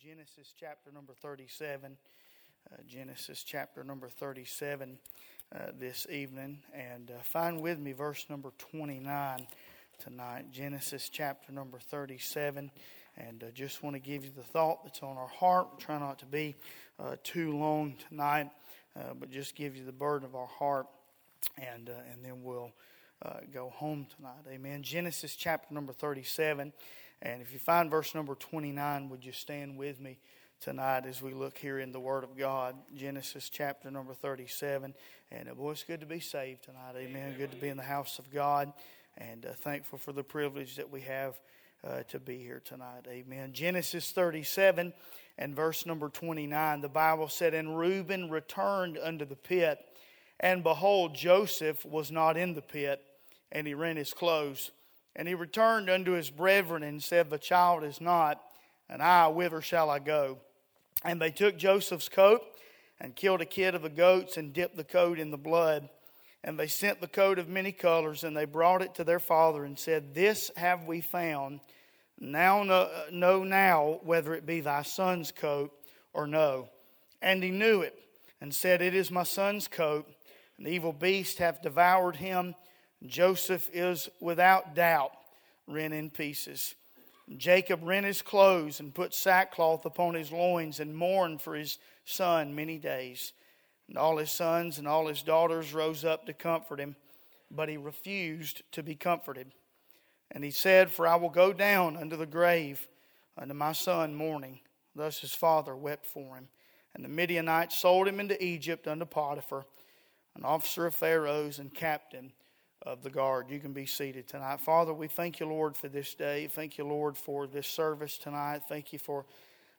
Genesis chapter number 37. Uh, Genesis chapter number 37 uh, this evening. And uh, find with me verse number 29 tonight. Genesis chapter number 37. And uh, just want to give you the thought that's on our heart. We'll try not to be uh, too long tonight, uh, but just give you the burden of our heart. And, and then we'll go home tonight. Amen. Genesis chapter number 37. And if you find verse number 29, would you stand with me tonight as we look here in the Word of God? Genesis chapter number 37. And uh, boy, it's good to be saved tonight. Amen. Amen. Good to be in the house of God. And uh, thankful for the privilege that we have uh, to be here tonight. Amen. Genesis 37 and verse number 29. The Bible said, And Reuben returned unto the pit, and behold, Joseph was not in the pit, and he rent his clothes. And he returned unto his brethren and said, The child is not, and I, whither shall I go? And they took Joseph's coat and killed a kid of the goats and dipped the coat in the blood. And they sent the coat of many colors, and they brought it to their father and said, This have we found. Now know, now whether it be thy son's coat or no. And he knew it, and said, It is my son's coat. An evil beast hath devoured him Joseph is without doubt rent in pieces. Jacob rent his clothes and put sackcloth upon his loins and mourned for his son many days. And all his sons and all his daughters rose up to comfort him, but he refused to be comforted. And he said, For I will go down unto the grave unto my son mourning. Thus his father wept for him. And the Midianites sold him into Egypt unto Potiphar, an officer of Pharaoh's and captain of the guard. You can be seated tonight. Father, we thank you, Lord, for this day. Thank you, Lord, for this service tonight. Thank you for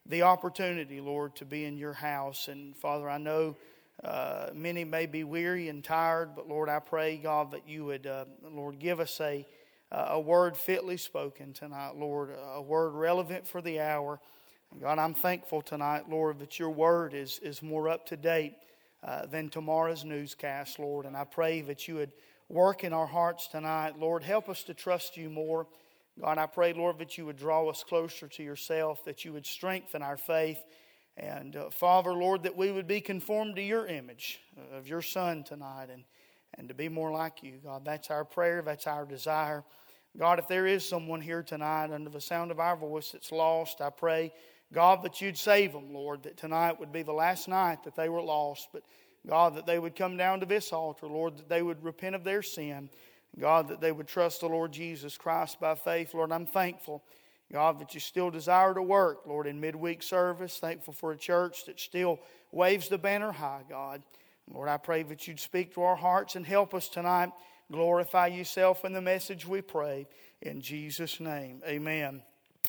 the opportunity, Lord, to be in your house. And Father, I know uh, many may be weary and tired, but Lord, I pray, God, that you would, uh, Lord, give us a, a word fitly spoken tonight, Lord, a word relevant for the hour. God, I'm thankful tonight, Lord, that your word is, is more up to date uh, than tomorrow's newscast, Lord. And I pray that you would work in our hearts tonight. Lord, help us to trust you more. God, I pray, Lord, that you would draw us closer to yourself, that you would strengthen our faith. And uh, Father, Lord, that we would be conformed to your image uh, of your Son tonight and, and to be more like you. God, that's our prayer, that's our desire. God, if there is someone here tonight under the sound of our voice that's lost, I pray, God, that you'd save them, Lord, that tonight would be the last night that they were lost. But God, that they would come down to this altar, Lord, that they would repent of their sin. God, that they would trust the Lord Jesus Christ by faith. Lord, I'm thankful, God, that you still desire to work, Lord, in midweek service. Thankful for a church that still waves the banner high, God. Lord, I pray that you'd speak to our hearts and help us tonight. Glorify yourself in the message we pray. In Jesus' name, amen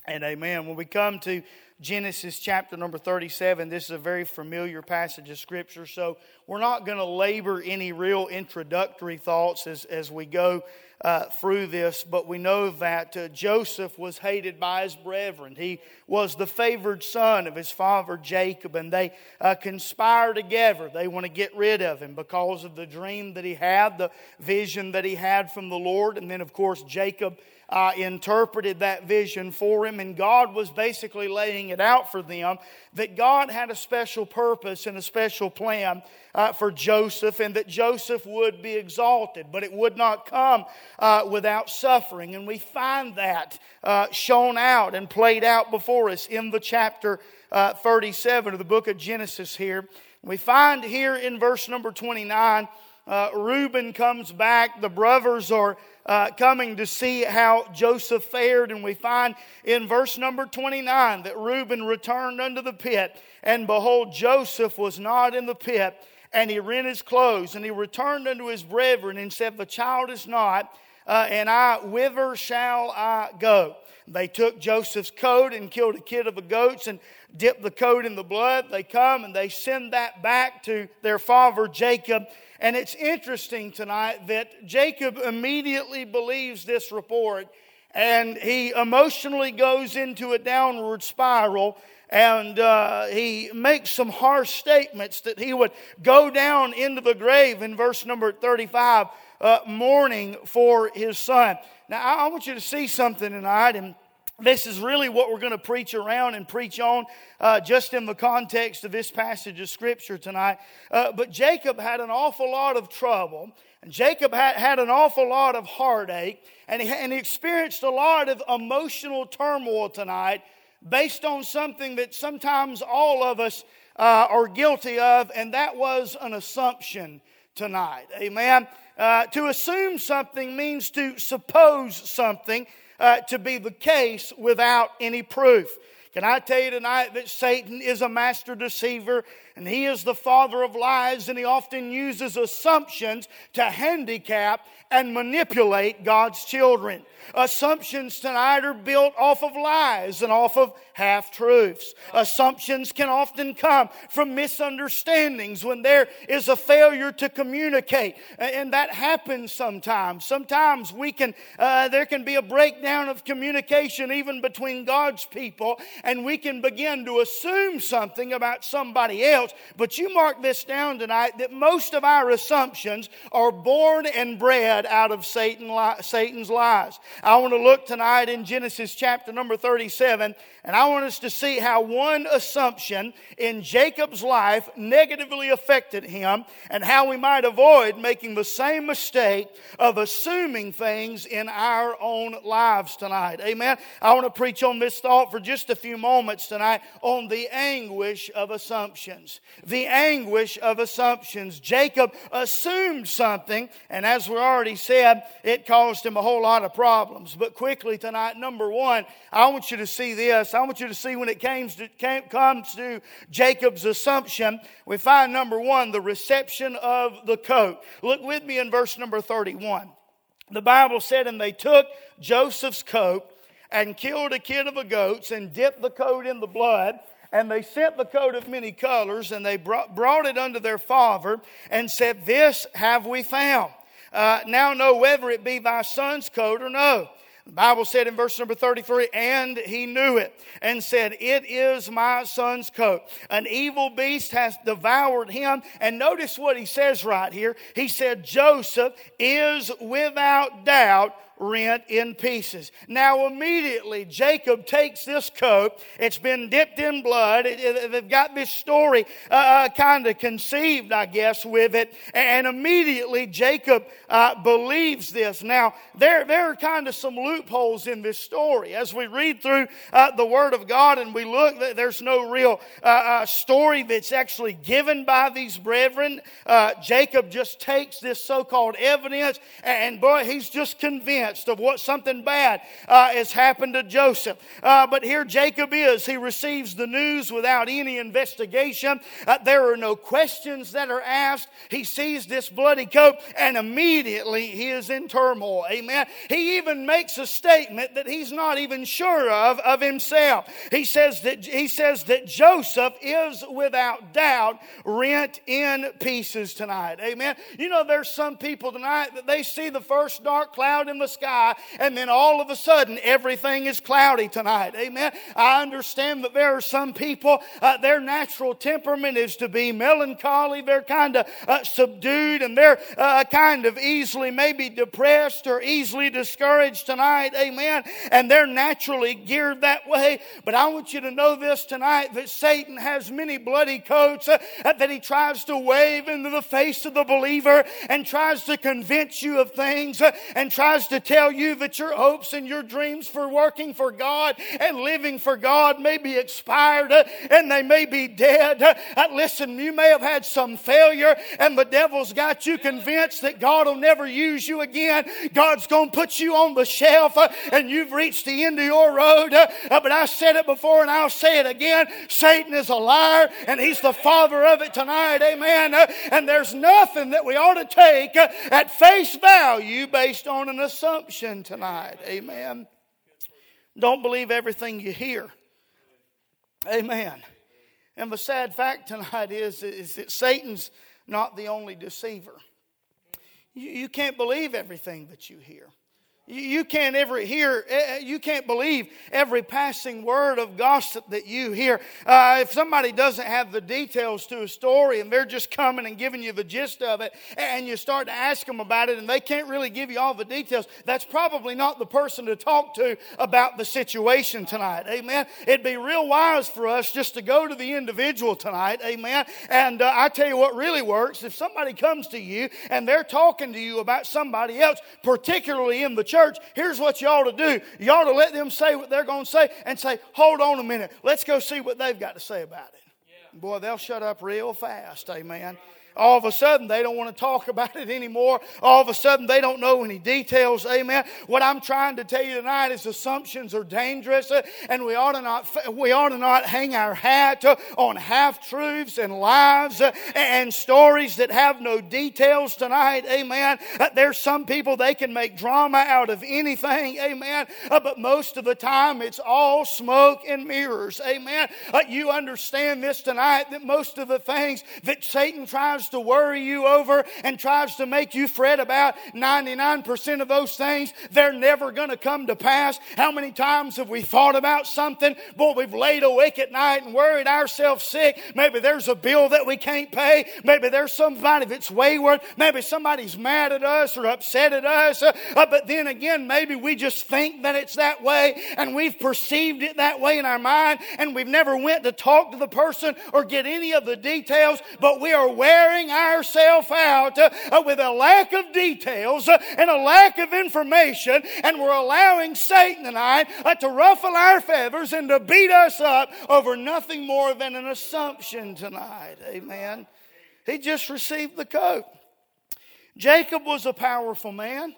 and amen. When we come to Genesis chapter number 37. This is a very familiar passage of Scripture, so we're not going to labor any real introductory thoughts as, as we go uh, through this, but we know that uh, Joseph was hated by his brethren. He was the favored son of his father Jacob, and they uh, conspire together. They want to get rid of him because of the dream that he had, the vision that he had from the Lord, and then, of course, Jacob uh, interpreted that vision for him, and God was basically laying it out for them that God had a special purpose and a special plan uh, for Joseph, and that Joseph would be exalted, but it would not come uh, without suffering. And we find that uh, shown out and played out before us in the chapter uh, 37 of the book of Genesis here. We find here in verse number 29 uh, Reuben comes back. The brothers are uh, coming to see how Joseph fared. And we find in verse number 29 that Reuben returned unto the pit, and behold, Joseph was not in the pit. And he rent his clothes, and he returned unto his brethren and said, The child is not, uh, and I, whither shall I go? They took Joseph's coat and killed a kid of the goats and dipped the coat in the blood. They come and they send that back to their father Jacob. And it's interesting tonight that Jacob immediately believes this report and he emotionally goes into a downward spiral and uh, he makes some harsh statements that he would go down into the grave in verse number 35 uh, mourning for his son now i want you to see something tonight and this is really what we're going to preach around and preach on uh, just in the context of this passage of Scripture tonight. Uh, but Jacob had an awful lot of trouble, and Jacob had, had an awful lot of heartache, and he, and he experienced a lot of emotional turmoil tonight based on something that sometimes all of us uh, are guilty of, and that was an assumption tonight. Amen. Uh, to assume something means to suppose something uh, to be the case without any proof. Can I tell you tonight that Satan is a master deceiver and he is the father of lies and he often uses assumptions to handicap and manipulate God's children. Assumptions tonight are built off of lies and off of half truths. Assumptions can often come from misunderstandings when there is a failure to communicate, and that happens sometimes. Sometimes we can, uh, there can be a breakdown of communication even between God's people, and we can begin to assume something about somebody else. But you mark this down tonight that most of our assumptions are born and bred out of Satan, Satan's lies. I want to look tonight in Genesis chapter number 37, and I want us to see how one assumption in Jacob's life negatively affected him and how we might avoid making the same mistake of assuming things in our own lives tonight. Amen. I want to preach on this thought for just a few moments tonight on the anguish of assumptions. The anguish of assumptions. Jacob assumed something, and as we're already said, it caused him a whole lot of problems. But quickly tonight, number one, I want you to see this. I want you to see when it comes to, comes to Jacob's assumption, we find number one, the reception of the coat. Look with me in verse number 31. The Bible said, And they took Joseph's coat and killed a kid of a goats and dipped the coat in the blood. And they sent the coat of many colors, and they brought it unto their father, and said, This have we found uh, now know whether it be thy son's coat or no. The Bible said in verse number 33, and he knew it and said, It is my son's coat. An evil beast has devoured him. And notice what he says right here. He said, Joseph is without doubt rent in pieces. Now, immediately, Jacob takes this coat. It's been dipped in blood. They've got this story uh, uh kind of conceived, I guess, with it. And immediately, Jacob uh, believes this. Now, there, there are kind of some loopholes in this story. As we read through uh, the Word of God and we look, there's no real uh, uh, story that's actually given by these brethren. Jacob just takes this so called evidence, and boy, he's just convinced of what something bad uh, has happened to Joseph. Uh, but here Jacob is. He receives the news without any investigation. Uh, there are no questions that are asked. He sees this bloody coat and immediately he is in turmoil. Amen. He even makes a statement that he's not even sure of of himself. He says that he says that Joseph is without doubt rent in pieces tonight. Amen. You know, there's some people tonight that they see the first dark cloud in the sky, and then all of a sudden everything is cloudy tonight. Amen. I understand that there are some people, uh, their natural temperament is to be melancholy. They're kind of uh, subdued and they're uh, kind of easily maybe depressed or easily discouraged tonight. Amen. And they're naturally geared that way. But I want you to know this tonight that Satan has many bloody coats uh, that he tries to wave into the face of the believer and tries to convince you of things uh, and tries to tell you that your hopes and your dreams for working for God and living for God may be expired uh, and they may be dead. Uh, listen, you may have had some failure and the devil's got you convinced that God will never use you again. God's going to put you on the shelf uh, and you've reached the end of your road. But I said it before and I'll say it again. Satan is a liar and he's the father of it tonight. Amen. And there's nothing that we ought to take at face value based on an assumption assumption tonight. Amen. Don't believe everything you hear. Amen. And the sad fact tonight is, is that Satan's not the only deceiver. You, you can't believe everything that you hear. You can't ever hear, eh, eh, you can't believe every passing word of gossip that you hear. Uh, if somebody doesn't have the details to a story and they're just coming and giving you the gist of it, and you start to ask them about it and they can't really give you all the details, that's probably not the person to talk to about the situation tonight. Amen. It'd be real wise for us just to go to the individual tonight. Amen. And uh, I tell you what really works if somebody comes to you and they're talking to you about somebody else, particularly in the church church, here's what you ought to do. You ought to let them say what they're going to say and say, hold on a minute. Let's go see what they've got to say about it. Yeah. Boy, they'll shut up real fast. Amen. All of a sudden, they don't want to talk about it anymore. All of a sudden, they don't know any details. Amen. What I'm trying to tell you tonight is assumptions are dangerous, uh, and we ought to not we ought to not hang our hat uh, on half truths and lies uh, and stories that have no details tonight. Amen. There's some people they can make drama out of anything. Amen. But most of the time, it's all smoke and mirrors. Amen. You understand this tonight that most of the things that Satan tries tries to worry you over and tries to make you fret about 99% of those things, they're never going to come to pass. How many times have we thought about something? Boy, we've laid awake at night and worried ourselves sick. Maybe there's a bill that we can't pay. Maybe there's somebody that's wayward. Maybe somebody's mad at us or upset at us. Uh, but then again, maybe we just think that it's that way and we've perceived it that way in our mind and we've never went to talk to the person or get any of the details, but we are wearing wearing ourselves out uh, with a lack of details uh, and a lack of information, and we're allowing Satan tonight uh, to ruffle our feathers and to beat us up over nothing more than an assumption tonight. Amen. He just received the coat. Jacob was a powerful man.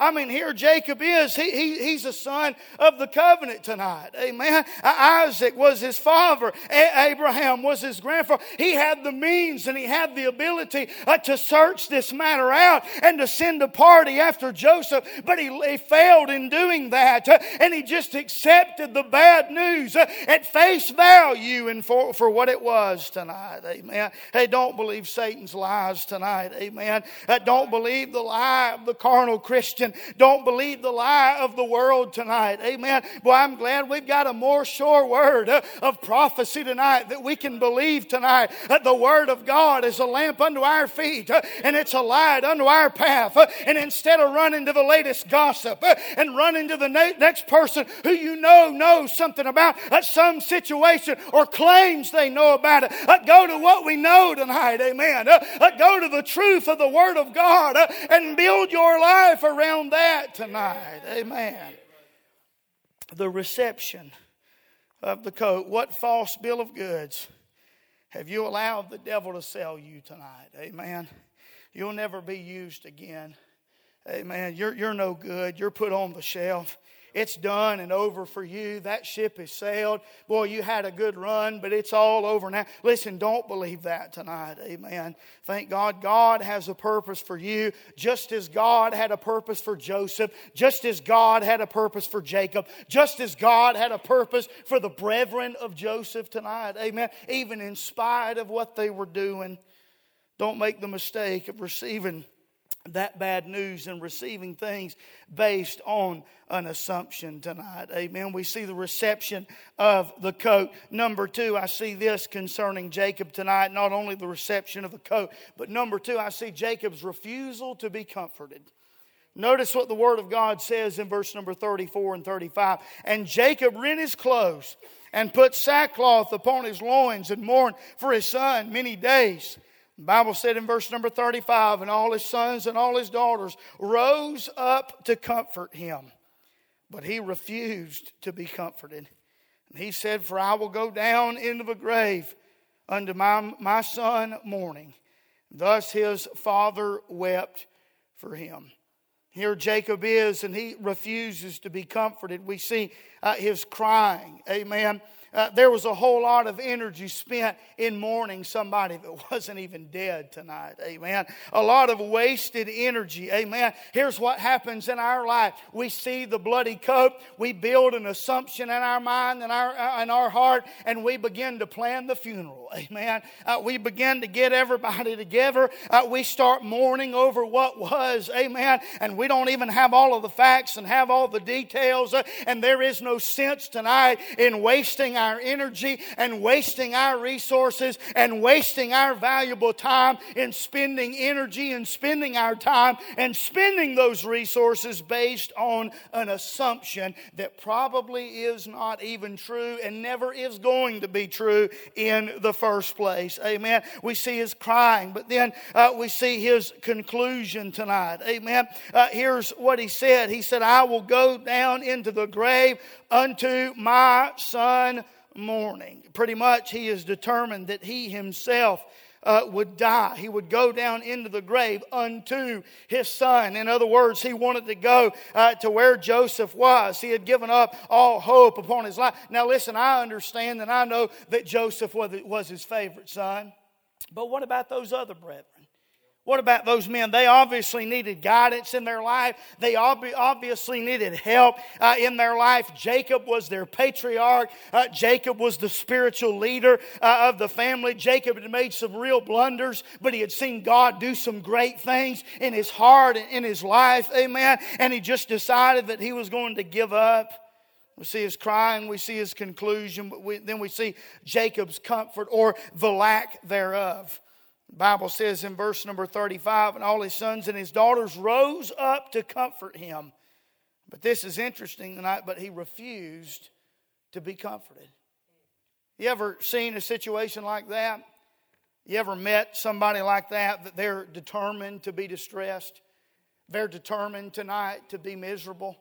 I mean, here Jacob is. He, he, he's a son of the covenant tonight. Amen. Isaac was his father. A- Abraham was his grandfather. He had the means and he had the ability uh, to search this matter out and to send a party after Joseph, but he, he failed in doing that. Uh, and he just accepted the bad news uh, at face value and for, for what it was tonight. Amen. Hey, don't believe Satan's lies tonight. Amen. Uh, don't believe the lie of the carnal Christian don't believe the lie of the world tonight. Amen. Boy, I'm glad we've got a more sure word uh, of prophecy tonight that we can believe tonight. That the word of God is a lamp unto our feet uh, and it's a light unto our path. Uh, and instead of running to the latest gossip uh, and running to the next person who you know knows something about uh, some situation or claims they know about it, go to what we know tonight. Amen. Go to the truth of the word of God and build your life around on that tonight. Amen. The reception of the coat. What false bill of goods have you allowed the devil to sell you tonight? Amen. You'll never be used again. Amen. You're, you're no good. You're put on the shelf. It's done and over for you. That ship has sailed. Boy, you had a good run, but it's all over now. Listen, don't believe that tonight. Amen. Thank God. God has a purpose for you, just as God had a purpose for Joseph, just as God had a purpose for Jacob, just as God had a purpose for the brethren of Joseph tonight. Amen. Even in spite of what they were doing, don't make the mistake of receiving that bad news and receiving things based on an assumption tonight. Amen. We see the reception of the coat. Number two, I see this concerning Jacob tonight. Not only the reception of the coat, but number two, I see Jacob's refusal to be comforted. Notice what the Word of God says in verse number 34 and 35. And Jacob rent his clothes and put sackcloth upon his loins and mourned for his son many days. The Bible said in verse number 35, and all his sons and all his daughters rose up to comfort him, but he refused to be comforted. And he said, For I will go down into the grave unto my, my son mourning. Thus his father wept for him. Here Jacob is, and he refuses to be comforted. We see uh, his crying. Amen. Uh, there was a whole lot of energy spent in mourning somebody that wasn't even dead tonight. Amen. A lot of wasted energy. Amen. Here's what happens in our life we see the bloody coat, we build an assumption in our mind and our, uh, in our heart, and we begin to plan the funeral. Amen. Uh, we begin to get everybody together. Uh, we start mourning over what was. Amen. And we don't even have all of the facts and have all the details, uh, and there is no sense tonight in wasting our energy and wasting our resources and wasting our valuable time in spending energy and spending our time and spending those resources based on an assumption that probably is not even true and never is going to be true in the first place. Amen. We see his crying, but then uh, we see his conclusion tonight. Amen. Uh, here's what he said He said, I will go down into the grave unto my son mourning. Pretty much, he is determined that he himself uh, would die. He would go down into the grave unto his son. In other words, he wanted to go uh, to where Joseph was. He had given up all hope upon his life. Now, listen, I understand and I know that Joseph was his favorite son. But what about those other brethren? What about those men? They obviously needed guidance in their life. They obviously needed help uh, in their life. Jacob was their patriarch. Uh, Jacob was the spiritual leader uh, of the family. Jacob had made some real blunders, but he had seen God do some great things in his heart and in his life. Amen. And he just decided that he was going to give up. We see his crying, we see his conclusion, but we, then we see Jacob's comfort or the lack thereof. The Bible says in verse number 35 and all his sons and his daughters rose up to comfort him. But this is interesting tonight, but he refused to be comforted. You ever seen a situation like that? You ever met somebody like that that they're determined to be distressed? They're determined tonight to be miserable.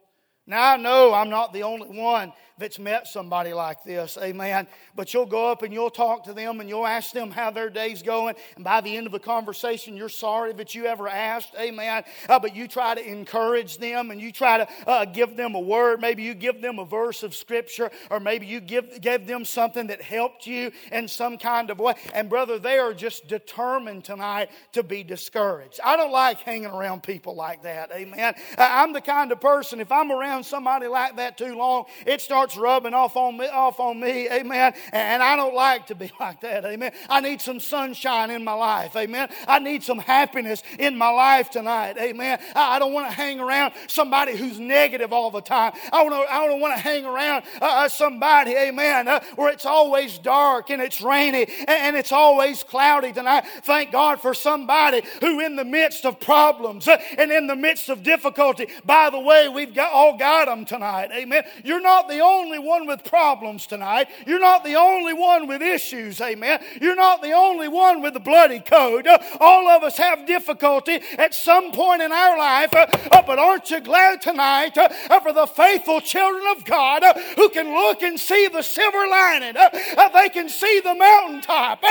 Now, I know I'm not the only one that's met somebody like this, amen. But you'll go up and you'll talk to them and you'll ask them how their day's going. And by the end of the conversation, you're sorry that you ever asked, amen. Uh, but you try to encourage them and you try to uh, give them a word. Maybe you give them a verse of scripture or maybe you give, give them something that helped you in some kind of way. And brother, they are just determined tonight to be discouraged. I don't like hanging around people like that, amen. I'm the kind of person, if I'm around around somebody like that too long, it starts rubbing off on me, off on me, amen. And I don't like to be like that, amen. I need some sunshine in my life, amen. I need some happiness in my life tonight, amen. I don't want to hang around somebody who's negative all the time. I don't, I don't want to hang around uh, uh, somebody, amen, uh, where it's always dark and it's rainy and, it's always cloudy tonight. Thank God for somebody who, in the midst of problems uh, and in the midst of difficulty, by the way, we've got all got them tonight. Amen. You're not the only one with problems tonight. You're not the only one with issues. Amen. You're not the only one with the bloody code. All of us have difficulty at some point in our life. Uh, but aren't you glad tonight uh, for the faithful children of God uh, who can look and see the silver lining? They can see the mountaintop.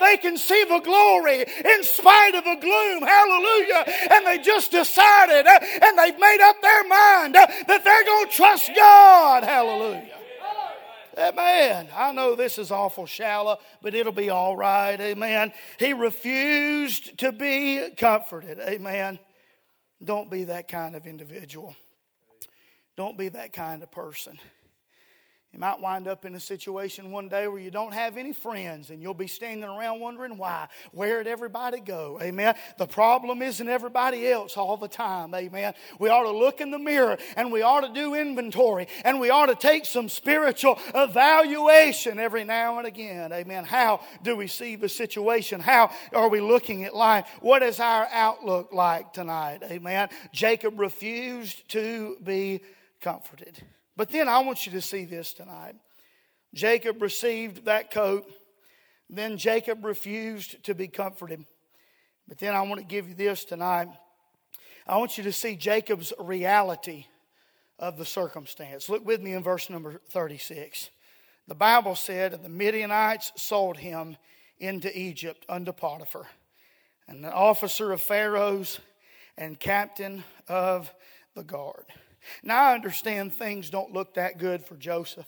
They can see the glory in spite of the gloom. Hallelujah. And they just decided and they've made up their mind that they're going to trust God. Hallelujah. Amen. I know this is awful shallow, but it'll be all right. Amen. He refused to be comforted. Amen. Don't be that kind of individual. Don't be that kind of person. You might wind up in a situation one day where you don't have any friends and you'll be standing around wondering why. Where'd everybody go? Amen. The problem isn't everybody else all the time. Amen. We ought to look in the mirror and we ought to do inventory and we ought to take some spiritual evaluation every now and again. Amen. How do we see the situation? How are we looking at life? What is our outlook like tonight? Amen. Jacob refused to be comforted. But then I want you to see this tonight. Jacob received that coat. Then Jacob refused to be comforted. But then I want to give you this tonight. I want you to see Jacob's reality of the circumstance. Look with me in verse number 36. The Bible said, The Midianites sold him into Egypt unto Potiphar, an officer of Pharaoh's and captain of the guard. Now, I understand things don't look that good for Joseph.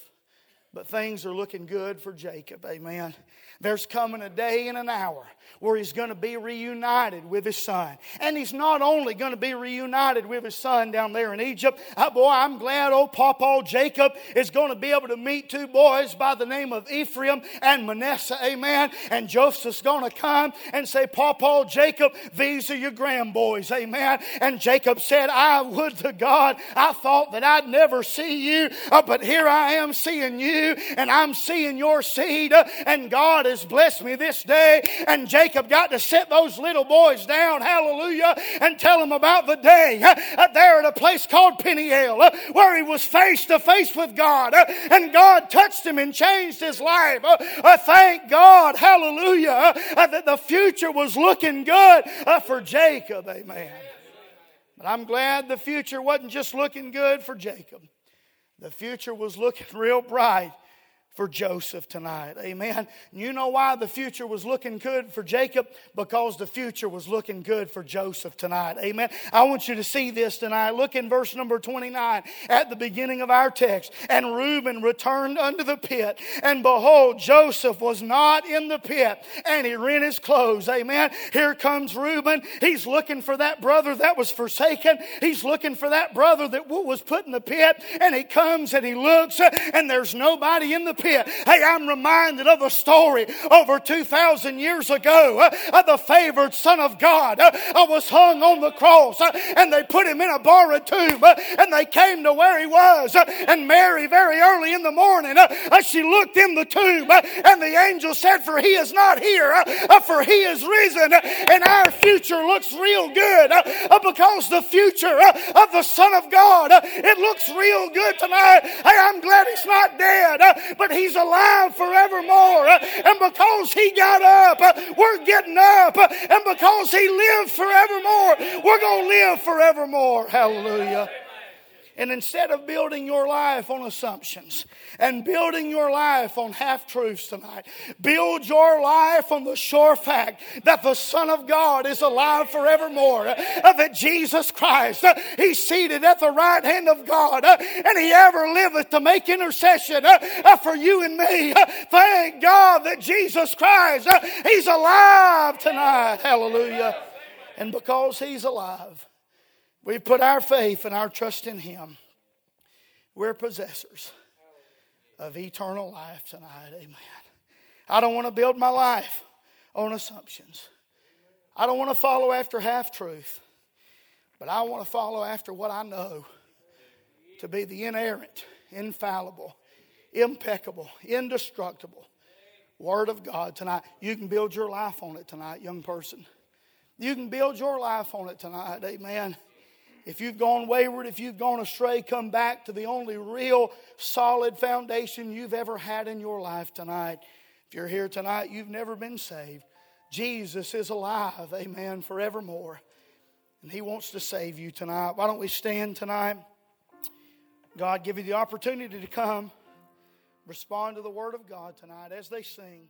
But things are looking good for Jacob. Amen. There's coming a day and an hour where he's going to be reunited with his son. And he's not only going to be reunited with his son down there in Egypt. Oh, boy, I'm glad old Papa Jacob is going to be able to meet two boys by the name of Ephraim and Manasseh. Amen. And Joseph's going to come and say, Papa Jacob, these are your grandboys. Amen. And Jacob said, I would to God, I thought that I'd never see you, uh, but here I am seeing you, and I'm seeing your seed, uh, and God has blessed me this day. And Jacob got to sit those little boys down, hallelujah, and tell them about the day uh, there at a place called Peniel, uh, where he was face to face with God, uh, and God touched him and changed his life. Uh, thank God, hallelujah, that the future was looking good for Jacob, amen. But I'm glad the future wasn't just looking good for Jacob. The future was looking real bright for Joseph tonight. Amen. You know why the future was looking good for Jacob? Because the future was looking good for Joseph tonight. Amen. I want you to see this tonight. Look in verse number 29 at the beginning of our text. And Reuben returned unto the pit, and behold, Joseph was not in the pit, and he rent his clothes. Amen. Here comes Reuben. He's looking for that brother that was forsaken. He's looking for that brother that was put in the pit, and he comes and he looks, and there's nobody in the pit. Hey, I'm reminded of a story over 2,000 years ago uh, of the favored Son of God uh, I was hung on the cross uh, and they put him in a borrowed tomb uh, and they came to where he was. Uh, and Mary, very early in the morning, uh, she looked in the tomb uh, and the angel said, For he is not here, for he is risen. And our future looks real good because the future of the Son of God, it looks real good tonight. Hey, I'm glad he's not dead, but He's alive forevermore. And because He got up, we're getting up. And because He lived forevermore, we're going to live forevermore. Hallelujah. And instead of building your life on assumptions and building your life on half truths tonight, build your life on the sure fact that the Son of God is alive forevermore, that Jesus Christ, He's seated at the right hand of God, and He ever liveth to make intercession for you and me. Thank God that Jesus Christ, He's alive tonight. Hallelujah. And because He's alive, we put our faith and our trust in Him. We're possessors of eternal life tonight. Amen. I don't want to build my life on assumptions. I don't want to follow after half truth, but I want to follow after what I know to be the inerrant, infallible, impeccable, indestructible Word of God tonight. You can build your life on it tonight, young person. You can build your life on it tonight. Amen. If you've gone wayward, if you've gone astray, come back to the only real solid foundation you've ever had in your life tonight. If you're here tonight, you've never been saved. Jesus is alive, amen, forevermore. And He wants to save you tonight. Why don't we stand tonight? God, give you the opportunity to come, respond to the Word of God tonight as they sing.